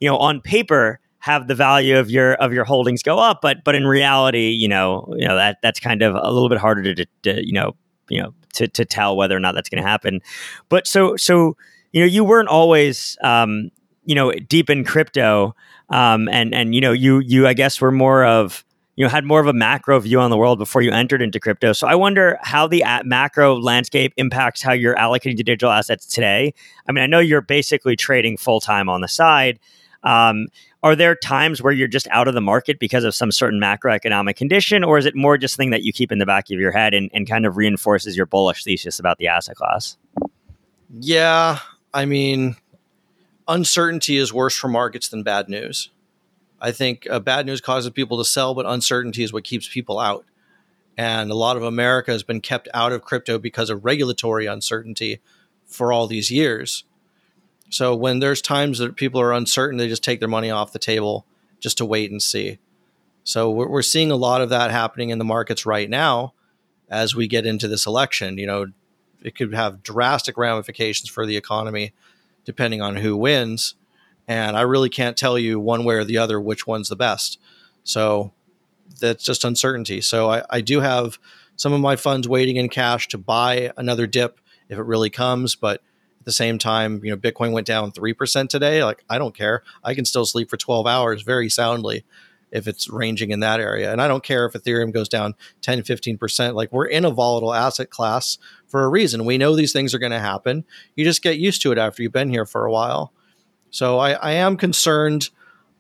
you know, on paper have the value of your of your holdings go up, but but in reality, you know, you know that that's kind of a little bit harder to, to you know you know to to tell whether or not that's going to happen. But so so you know you weren't always um, you know deep in crypto, um, and and you know you you I guess were more of you know had more of a macro view on the world before you entered into crypto. So I wonder how the macro landscape impacts how you're allocating to digital assets today. I mean, I know you're basically trading full time on the side. Um, are there times where you're just out of the market because of some certain macroeconomic condition, or is it more just thing that you keep in the back of your head and, and kind of reinforces your bullish thesis about the asset class? Yeah, I mean, uncertainty is worse for markets than bad news. I think uh, bad news causes people to sell, but uncertainty is what keeps people out. And a lot of America has been kept out of crypto because of regulatory uncertainty for all these years. So when there's times that people are uncertain, they just take their money off the table just to wait and see. So we're, we're seeing a lot of that happening in the markets right now as we get into this election. You know, it could have drastic ramifications for the economy depending on who wins. And I really can't tell you one way or the other which one's the best. So that's just uncertainty. So I, I do have some of my funds waiting in cash to buy another dip if it really comes, but at the same time, you know, Bitcoin went down 3% today. Like, I don't care. I can still sleep for 12 hours very soundly if it's ranging in that area. And I don't care if Ethereum goes down 10, 15%. Like, we're in a volatile asset class for a reason. We know these things are going to happen. You just get used to it after you've been here for a while. So I, I am concerned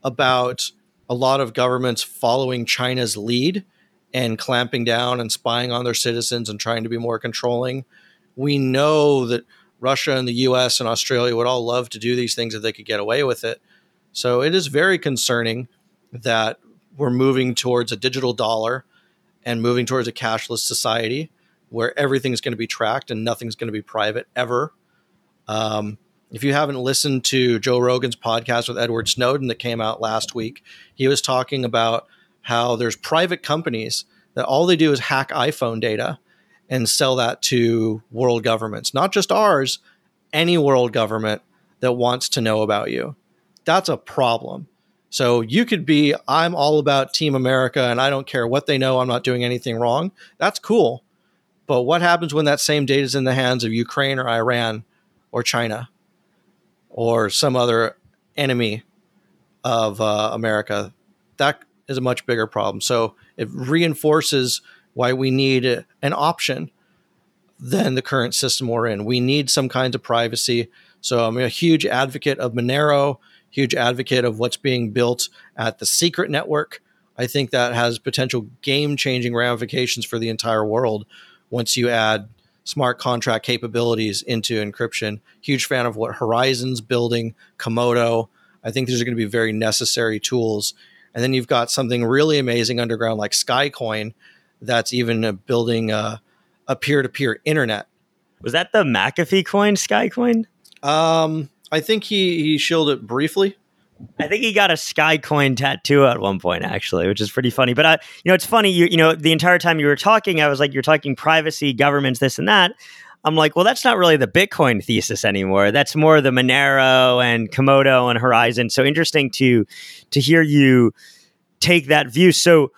about a lot of governments following China's lead and clamping down and spying on their citizens and trying to be more controlling. We know that Russia and the US and Australia would all love to do these things if they could get away with it. So it is very concerning that we're moving towards a digital dollar and moving towards a cashless society where everything's going to be tracked and nothing's going to be private ever. Um, if you haven't listened to Joe Rogan's podcast with Edward Snowden that came out last week, he was talking about how there's private companies that all they do is hack iPhone data and sell that to world governments, not just ours, any world government that wants to know about you. That's a problem. So you could be, I'm all about Team America and I don't care what they know, I'm not doing anything wrong. That's cool. But what happens when that same data is in the hands of Ukraine or Iran or China or some other enemy of uh, America? That is a much bigger problem. So it reinforces why we need an option than the current system we're in. We need some kinds of privacy. So I'm a huge advocate of Monero, huge advocate of what's being built at the secret network. I think that has potential game changing ramifications for the entire world once you add smart contract capabilities into encryption. Huge fan of what Horizen's building, Komodo. I think these are going to be very necessary tools. And then you've got something really amazing underground like Skycoin that's even uh, building a, a peer-to-peer internet. Was that the McAfee coin, Skycoin? Um, I think he he shielded it briefly. I think he got a Skycoin tattoo at one point, actually, which is pretty funny. But I, you know, it's funny. You you know, the entire time you were talking, I was like, you're talking privacy, governments, this and that. I'm like, well, that's not really the Bitcoin thesis anymore. That's more the Monero and Komodo and Horizen. So interesting to to hear you take that view. So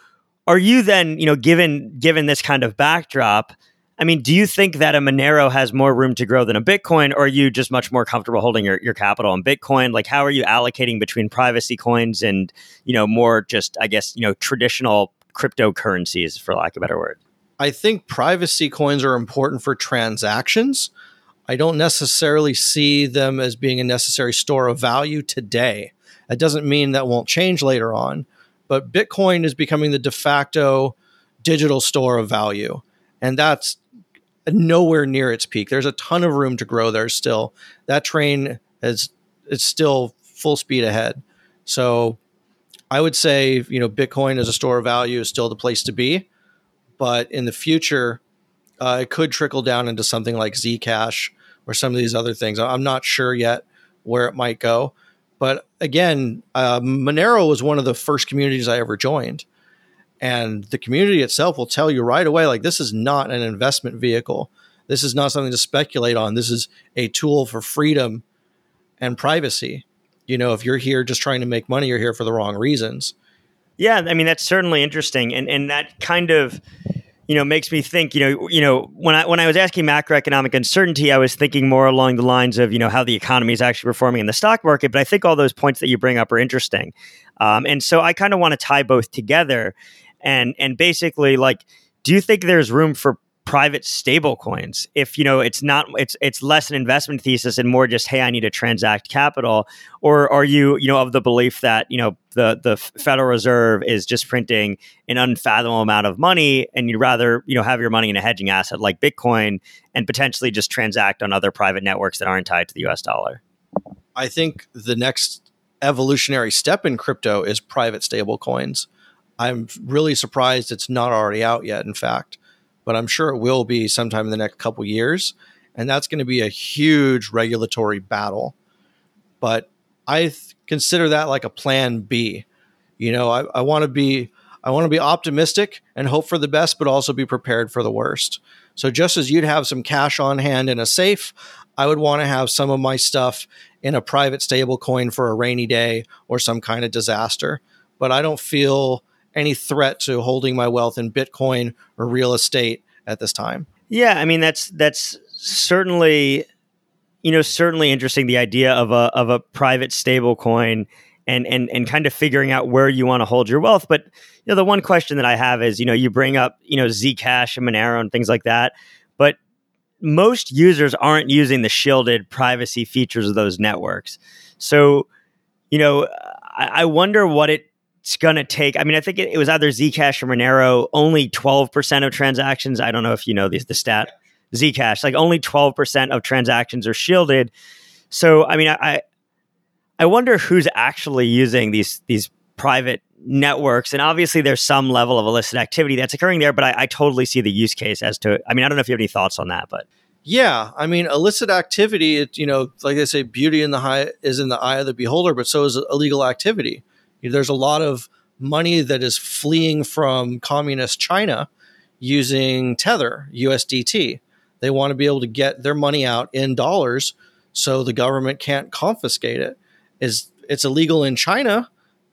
are you then, you know, given given this kind of backdrop, I mean, do you think that a Monero has more room to grow than a Bitcoin, or are you just much more comfortable holding your, your capital in Bitcoin? Like, how are you allocating between privacy coins and, you know, more just, I guess, you know, traditional cryptocurrencies, for lack of a better word? I think privacy coins are important for transactions. I don't necessarily see them as being a necessary store of value today. That doesn't mean that won't change later on but Bitcoin is becoming the de facto digital store of value. And that's nowhere near its peak. There's a ton of room to grow there still. That train is it's still full speed ahead. So I would say, you know, Bitcoin as a store of value is still the place to be. But in the future, uh, it could trickle down into something like Zcash or some of these other things. I'm not sure yet where it might go. But again, uh, Monero was one of the first communities I ever joined. And the community itself will tell you right away like, this is not an investment vehicle. This is not something to speculate on. This is a tool for freedom and privacy. You know, if you're here just trying to make money, you're here for the wrong reasons. Yeah, I mean that's certainly interesting, and and that kind of you know makes me think you know you know when I when I was asking macroeconomic uncertainty I was thinking more along the lines of you know how the economy is actually performing in the stock market. But I think all those points that you bring up are interesting. Um, and so I kind of want to tie both together. And and basically like do you think there's room for private stable coins. If you know it's not it's it's less an investment thesis and more just hey i need to transact capital. Or are you you know of the belief that you know the the federal reserve is just printing an unfathomable amount of money and you'd rather you know have your money in a hedging asset like bitcoin and potentially just transact on other private networks that aren't tied to the us dollar? I think the next evolutionary step in crypto is private stable coins. I'm really surprised it's not already out yet in fact but I'm sure it will be sometime in the next couple years. And that's going to be a huge regulatory battle. But I th- consider that like a plan B. You know, I, I want to be I want to be optimistic and hope for the best, but also be prepared for the worst. So just as you'd have some cash on hand in a safe, I would want to have some of my stuff in a private stable coin for a rainy day or some kind of disaster. But I don't feel any threat to holding my wealth in Bitcoin or real estate at this time. Yeah, I mean that's that's certainly you know certainly interesting the idea of a of a private stable coin and and and kind of figuring out where you want to hold your wealth but you know the one question that I have is you know you bring up you know Zcash and Monero and things like that but most users aren't using the shielded privacy features of those networks so you know I, I wonder what it's going to take. I mean, I think it, it, was either Zcash or Monero. Only twelve percent of transactions. I don't know if you know the, the stat. Zcash, like only twelve percent of transactions are shielded. So, I mean, I I wonder who's actually using these these private networks. And obviously, there's some level of illicit activity that's occurring there. But I, I totally see the use case as to. I mean, I don't know if you have any thoughts on that, but yeah, I mean, illicit activity. It, you know, like they say, beauty in the high is in the eye of the beholder, but so is illegal activity. There's a lot of money that is fleeing from communist China using Tether USDT. They want to be able to get their money out in dollars, so the government can't confiscate it. Is it's illegal in China,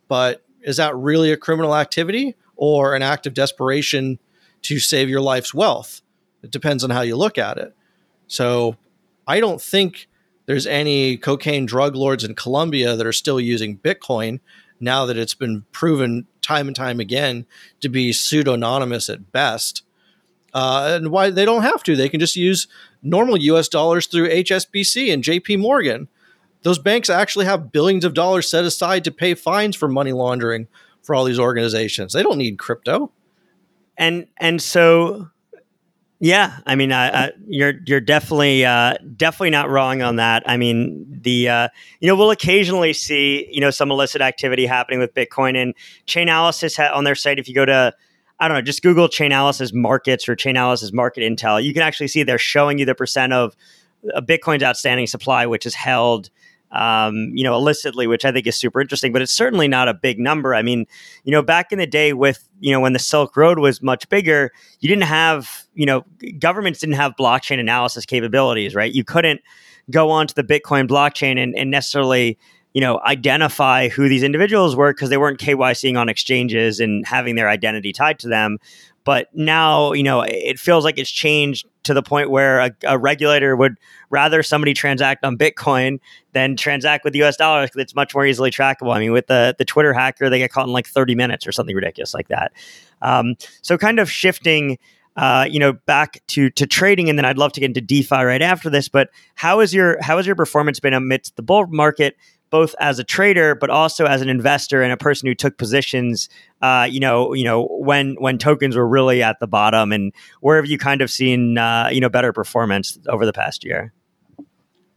but is that really a criminal activity or an act of desperation to save your life's wealth? It depends on how you look at it. So I don't think there's any cocaine drug lords in Colombia that are still using Bitcoin now that it's been proven time and time again to be pseudonymous at best. Uh, and why they don't have to. They can just use normal US dollars through HSBC and JP Morgan. Those banks actually have billions of dollars set aside to pay fines for money laundering for all these organizations. They don't need crypto. And and so yeah, I mean, uh, uh, you're you're definitely uh, definitely not wrong on that. I mean, the uh, you know we'll occasionally see you know some illicit activity happening with Bitcoin and Chainalysis ha- on their site. If you go to I don't know, just Google Chainalysis markets or Chainalysis market intel, you can actually see they're showing you the percent of Bitcoin's outstanding supply which is held um, you know, illicitly, which I think is super interesting, but it's certainly not a big number. I mean, you know, back in the day with, you know, when the Silk Road was much bigger, you didn't have, you know, governments didn't have blockchain analysis capabilities, right? You couldn't go onto the Bitcoin blockchain and, and necessarily, you know, identify who these individuals were because they weren't KYCing on exchanges and having their identity tied to them. But now, you know, it feels like it's changed to the point where a, a regulator would rather somebody transact on Bitcoin than transact with US dollars because it's much more easily trackable. I mean, with the, the Twitter hacker, they get caught in like 30 minutes or something ridiculous like that. Um, so, kind of shifting. Uh, you know, back to to trading, and then I'd love to get into DeFi right after this. But how is your how has your performance been amidst the bull market? Both as a trader but also as an investor and a person who took positions uh, you know you know when when tokens were really at the bottom and where have you kind of seen uh, you know better performance over the past year?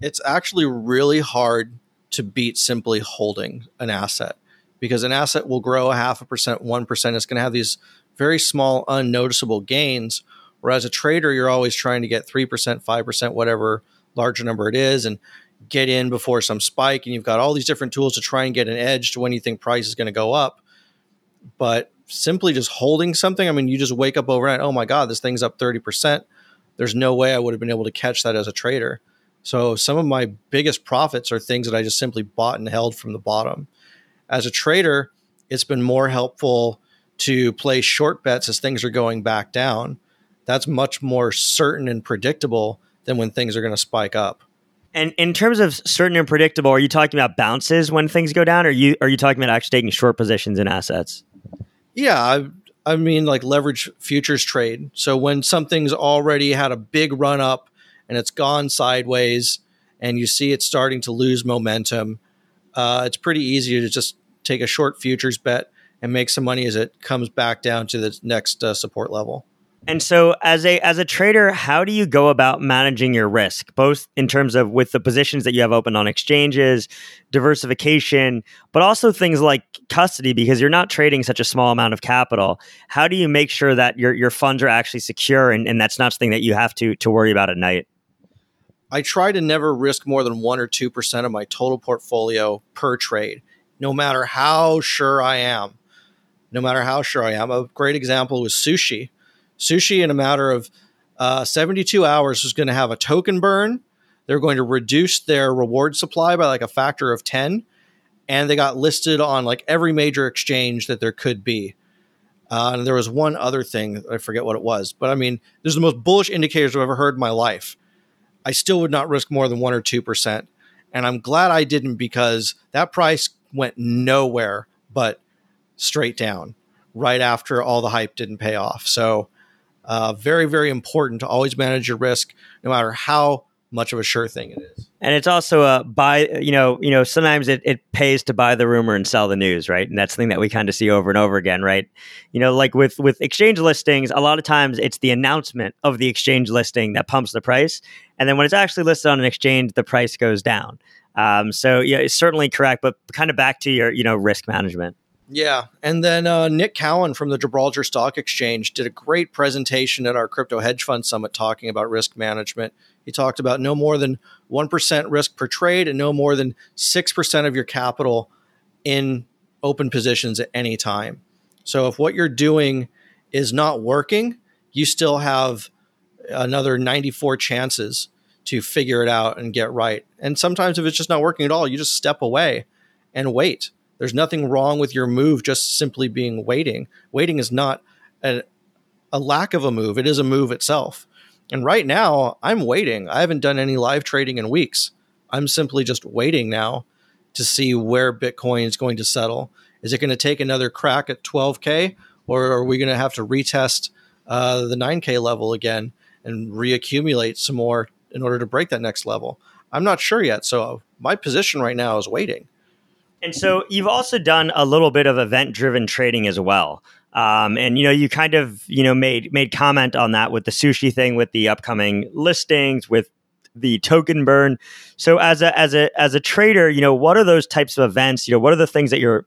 It's actually really hard to beat simply holding an asset because an asset will grow a half a percent one percent. It's going to have these very small unnoticeable gains whereas a trader you're always trying to get 3% 5% whatever larger number it is. And get in before some spike and you've got all these different tools to try and get an edge to when you think price is going to go up. But simply just holding something i mean you just wake up overnight oh my god this thing's up 30% there's no way i would have been able to catch that as a trader. So some of my biggest profits are things that i just simply bought and held from the bottom. As a trader it's been more helpful to play short bets as things are going back down. That's much more certain and predictable than when things are going to spike up and in terms of certain and predictable, are you talking about bounces when things go down, or are you are you talking about actually taking short positions in assets? Yeah, I, I mean like leverage futures trade. So when something's already had a big run up and it's gone sideways, and you see it starting to lose momentum, uh, it's pretty easy to just take a short futures bet and make some money as it comes back down to the next uh, support level. And so as a as a trader, how do you go about managing your risk, both in terms of with the positions that you have open on exchanges, diversification, but also things like custody because you're not trading such a small amount of capital. How do you make sure that your your funds are actually secure and, and that's not something that you have to to worry about at night? I try to never risk more than one or two percent of my total portfolio per trade, no matter how sure I am. No matter how sure I am. A great example was sushi Sushi, in a matter of uh, 72 hours, is going to have a token burn. They're going to reduce their reward supply by like a factor of 10. And they got listed on like every major exchange that there could be. Uh, and there was one other thing, I forget what it was, but I mean, there's the most bullish indicators I've ever heard in my life. I still would not risk more than one or 2%. And I'm glad I didn't because that price went nowhere but straight down right after all the hype didn't pay off. So, uh, very, very important to always manage your risk, no matter how much of a sure thing it is. And it's also a buy, you know, you know, sometimes it, it pays to buy the rumor and sell the news, right? And that's the thing that we kind of see over and over again, right? You know, like with with exchange listings, a lot of times it's the announcement of the exchange listing that pumps the price. And then when it's actually listed on an exchange, the price goes down. Um, so yeah, it's certainly correct, but kind of back to your, you know, risk management. Yeah. And then uh, Nick Cowan from the Gibraltar Stock Exchange did a great presentation at our Crypto Hedge Fund Summit talking about risk management. He talked about no more than 1% risk per trade and no more than 6% of your capital in open positions at any time. So if what you're doing is not working, you still have another 94 chances to figure it out and get right. And sometimes if it's just not working at all, you just step away and wait. There's nothing wrong with your move just simply being waiting. Waiting is not a, a lack of a move, it is a move itself. And right now, I'm waiting. I haven't done any live trading in weeks. I'm simply just waiting now to see where Bitcoin is going to settle. Is it going to take another crack at 12K, or are we going to have to retest uh, the 9K level again and reaccumulate some more in order to break that next level? I'm not sure yet. So my position right now is waiting. And so you've also done a little bit of event driven trading as well. Um, and you know, you kind of you know made made comment on that with the sushi thing, with the upcoming listings, with the token burn. So as a as a as a trader, you know, what are those types of events? You know, what are the things that you're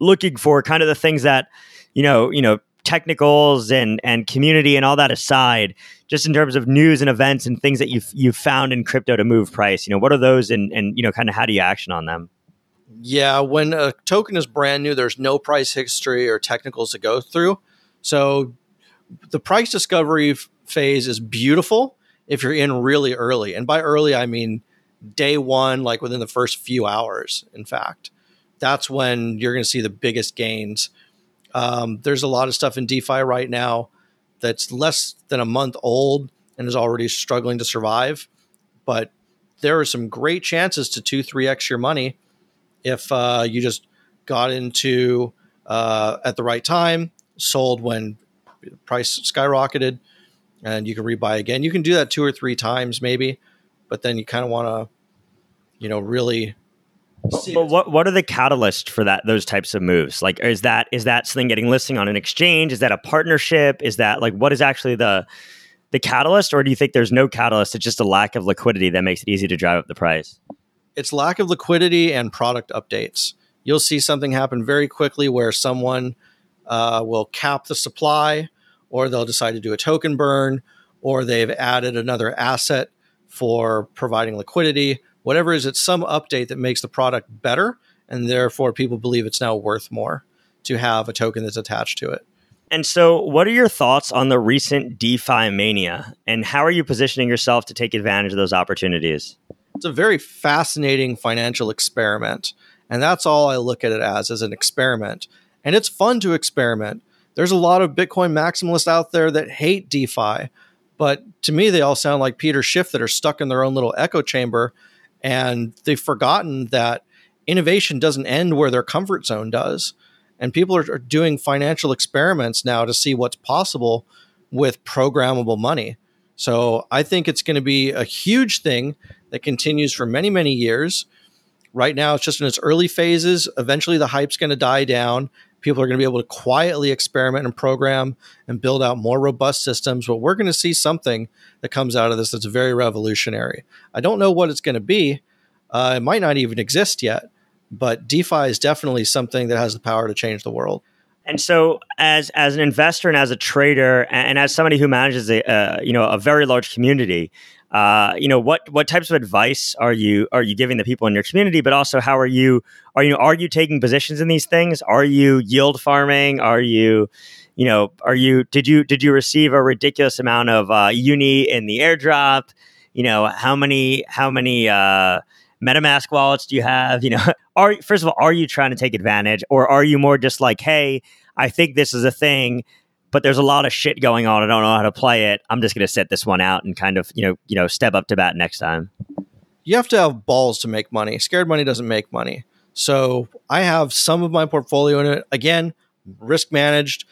looking for? Kind of the things that you know, you know, technicals and and community and all that aside, just in terms of news and events and things that you've you've found in crypto to move price. You know, what are those and and you know, kind of how do you action on them? Yeah, when a token is brand new, there's no price history or technicals to go through. So the price discovery f- phase is beautiful if you're in really early. And by early, I mean day one, like within the first few hours, in fact. That's when you're going to see the biggest gains. Um, there's a lot of stuff in DeFi right now that's less than a month old and is already struggling to survive. But there are some great chances to 2 3x your money if uh, you just got into uh, at the right time, sold when price skyrocketed, and you can rebuy again. You can do that two or three times maybe, but then you kind of want to, you know, really. But what what are the catalysts for that those types of moves? Like is that is that something getting listing on an exchange? Is that a partnership? Is that like what is actually the the catalyst, or do you think there's no catalyst? It's just a lack of liquidity that makes it easy to drive up the price it's lack of liquidity and product updates. You'll see something happen very quickly where someone uh, will cap the supply, or they'll decide to do a token burn, or they've added another asset for providing liquidity. Whatever is, it's some update that makes the product better, and therefore people believe it's now worth more to have a token that's attached to it. And so, what are your thoughts on the recent DeFi mania, and how are you positioning yourself to take advantage of those opportunities? It's a very fascinating financial experiment. And that's all I look at it as, as an experiment. And it's fun to experiment. There's a lot of Bitcoin maximalists out there that hate DeFi, but to me, they all sound like Peter Schiff that are stuck in their own little echo chamber. And they've forgotten that innovation doesn't end where their comfort zone does. And people are, are doing financial experiments now to see what's possible with programmable money. So I think it's going to be a huge thing that continues for many, many years. Right now, it's just in its early phases. Eventually, the hype's going to die down. People are going to be able to quietly experiment and program and build out more robust systems. But we're going to see something that comes out of this that's very revolutionary. I don't know what it's going to be. Uh, it might not even exist yet, but DeFi is definitely something that has the power to change the world. And so, as as an investor and as a trader, and, as somebody who manages a uh, you know a very large community, uh, you know what what types of advice are you are you giving the people in your community but also how are you are you are you taking positions in these things? Are you yield farming? Are you you know are you did you did you receive a ridiculous amount of uh, uni in the airdrop? You know how many how many uh, metamask wallets do you have? You know are first of all are you trying to take advantage or are you more just like hey I think this is a thing, but there's a lot of shit going on. I don't know how to play it. I'm just going to set this one out and kind of, you know, you know, step up to bat next time. You have to have balls to make money. Scared money doesn't make money. So I have some of my portfolio in it. Again, risk managed.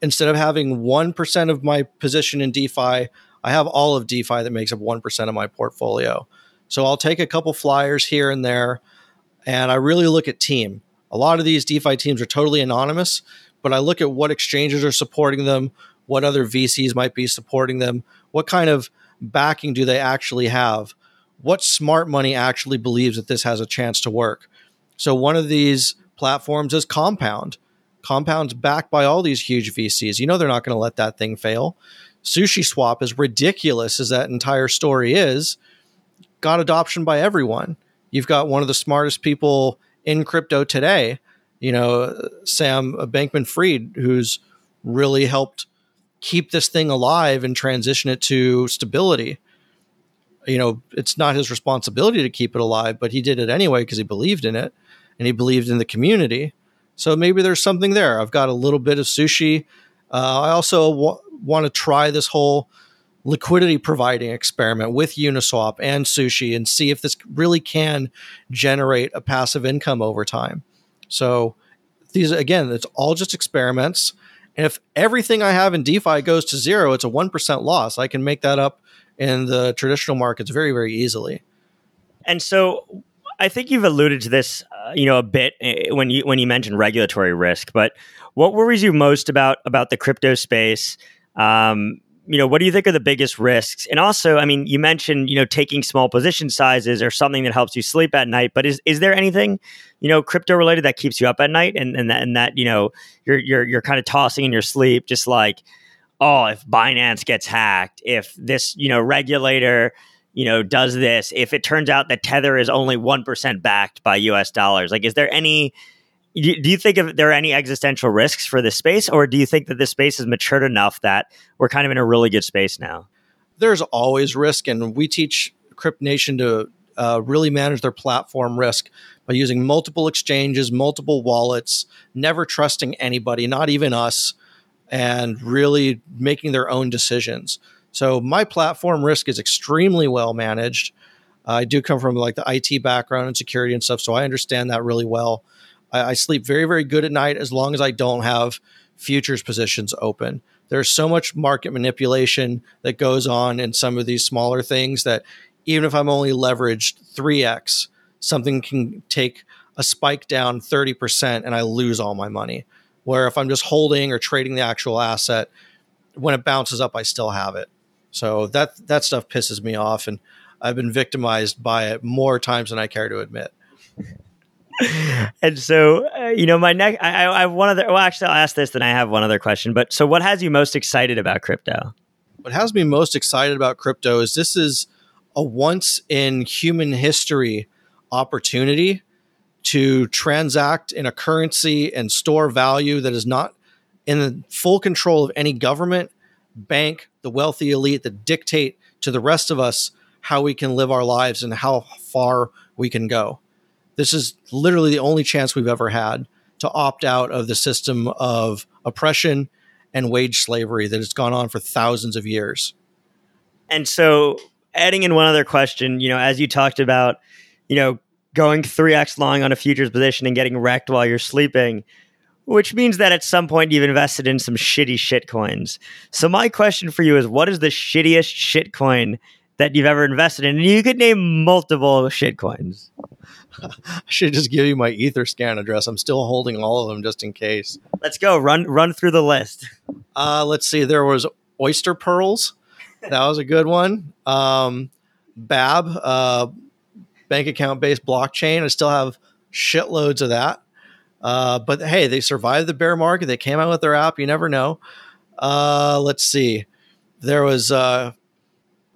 Instead of having 1% of my position in DeFi, I have all of DeFi that makes up 1% of my portfolio. So I'll take a couple flyers here and there, and I really look at team. A lot of these DeFi teams are totally anonymous, but I look at what exchanges are supporting them, what other VCs might be supporting them, what kind of backing do they actually have, what smart money actually believes that this has a chance to work. So one of these platforms is Compound. Compound's backed by all these huge VCs. You know they're not going to let that thing fail. Sushi Swap, as ridiculous as that entire story is, got adoption by everyone. You've got one of the smartest people in crypto today, you know, Sam Bankman Fried, who's really helped keep this thing alive and transition it to stability. You know, it's not his responsibility to keep it alive, but he did it anyway because he believed in it and he believed in the community. So maybe there's something there. I've got a little bit of sushi. Uh, I also w- want to try this whole liquidity providing experiment with Uniswap and Sushi and see if this really can generate a passive income over time. So these again, it's all just experiments. And if everything I have in DeFi goes to zero, it's a 1% loss. I can make that up in the traditional markets very, very easily. And so I think you've alluded to this, uh, you know, a bit eh, when you when you mentioned regulatory risk. But what worries you most about about the crypto space? Um, you know, what do you think are the biggest risks? And also, I mean, you mentioned, you know, taking small position sizes or something that helps you sleep at night. But is is there anything, you know, crypto related that keeps you up at night and and that, and that you know you're you're you're kind of tossing in your sleep, just like, oh, if Binance gets hacked, if this you know regulator you know does this, if it turns out that Tether is only one percent backed by U.S. dollars, like, is there any do you think if there are any existential risks for this space, or do you think that this space has matured enough that we're kind of in a really good space now? There's always risk, and we teach Crypt Nation to uh, really manage their platform risk by using multiple exchanges, multiple wallets, never trusting anybody, not even us, and really making their own decisions. So my platform risk is extremely well managed. I do come from like the IT background and security and stuff, so I understand that really well. I, I sleep very, very good at night as long as I don't have futures positions open. There's so much market manipulation that goes on in some of these smaller things that even if I'm only leveraged 3x, something can take a spike down 30% and I lose all my money. Where if I'm just holding or trading the actual asset, when it bounces up, I still have it. So that that stuff pisses me off, and I've been victimized by it more times than I care to admit. and so, uh, you know, my next, I, I, have one other, well, actually, I'll ask this, then I have one other question. But so, what has you most excited about crypto? What has me most excited about crypto is this is a once in human history opportunity to transact in a currency and store value that is not in the full control of any government, bank, the wealthy elite that dictate to the rest of us how we can live our lives and how far we can go. This is literally the only chance we've ever had to opt out of the system of oppression and wage slavery that has gone on for thousands of years. And so, adding in one other question, you know, as you talked about, you know, going 3x long on a futures position and getting wrecked while you're sleeping, which means that at some point you've invested in some shitty shit coins. So, my question for you is what is the shittiest shit coin that you've ever invested in? And you could name multiple shit coins. I should just give you my Etherscan address. I'm still holding all of them just in case. Let's go. Run run through the list. Uh, let's see. There was Oyster Pearls. That was a good one. Um, BABB, uh, bank account based blockchain. I still have shitloads of that. Uh, but hey, they survived the bear market. They came out with their app. You never know. Uh, let's see. There was, uh,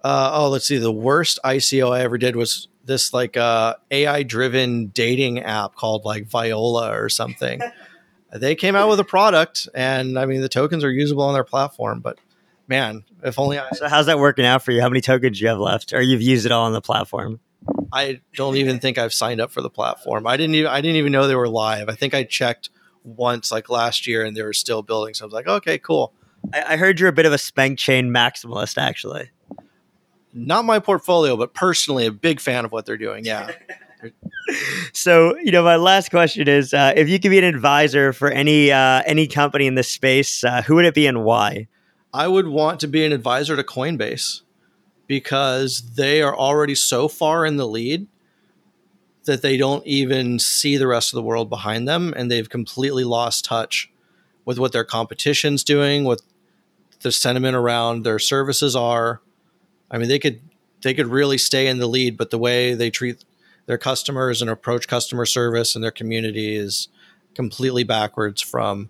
uh, oh, let's see. The worst ICO I ever did was this like uh, AI driven dating app called like Viola or something. they came out with a product, and I mean the tokens are usable on their platform. But man, if only I. So how's that working out for you? How many tokens do you have left, or you've used it all on the platform? I don't even think I've signed up for the platform. I didn't even I didn't even know they were live. I think I checked once like last year, and they were still building. So I was like, okay, cool. I, I heard you're a bit of a spank chain maximalist, actually. Not my portfolio, but personally, a big fan of what they're doing. Yeah. so you know my last question is uh, if you could be an advisor for any uh, any company in this space uh, who would it be and why i would want to be an advisor to coinbase because they are already so far in the lead that they don't even see the rest of the world behind them and they've completely lost touch with what their competition's doing what the sentiment around their services are i mean they could they could really stay in the lead but the way they treat their customers and approach customer service and their community is completely backwards from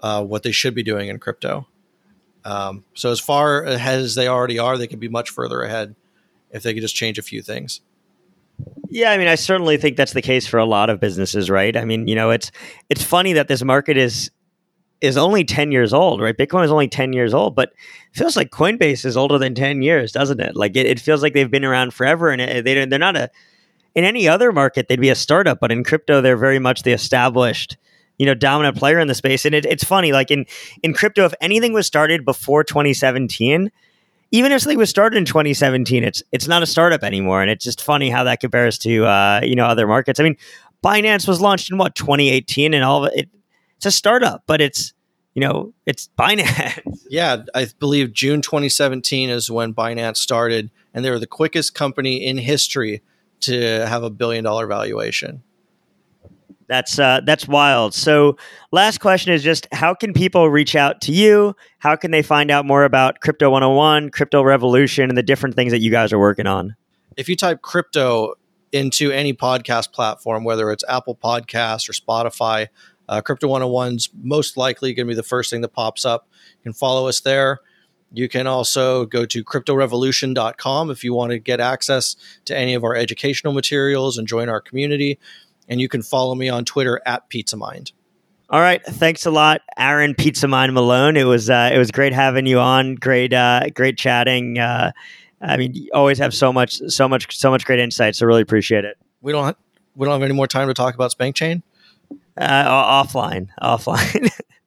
uh, what they should be doing in crypto. Um, so as far ahead as they already are, they could be much further ahead if they could just change a few things. Yeah, I mean, I certainly think that's the case for a lot of businesses, right? I mean, you know, it's it's funny that this market is is only 10 years old, right? Bitcoin is only 10 years old, but it feels like Coinbase is older than 10 years, doesn't it? Like it, it feels like they've been around forever and they, they're not a, in any other market they'd be a startup but in crypto they're very much the established you know dominant player in the space and it, it's funny like in in crypto if anything was started before 2017 even if something was started in 2017 it's it's not a startup anymore and it's just funny how that compares to uh, you know other markets i mean binance was launched in what 2018 and all of it it's a startup but it's you know it's binance yeah i believe june 2017 is when binance started and they were the quickest company in history to have a billion dollar valuation. That's uh, that's wild. So, last question is just how can people reach out to you? How can they find out more about Crypto 101, Crypto Revolution, and the different things that you guys are working on? If you type crypto into any podcast platform, whether it's Apple Podcasts or Spotify, uh, Crypto 101's most likely going to be the first thing that pops up. You can follow us there. You can also go to cryptorevolution.com if you want to get access to any of our educational materials and join our community. And you can follow me on Twitter at PizzaMind. All right, thanks a lot, Aaron Pizza Mind Malone. It was uh, it was great having you on. Great, uh, great chatting. Uh, I mean, you always have so much, so much, so much great insight. So really appreciate it. We don't we don't have any more time to talk about Spank Chain. Uh, offline, offline.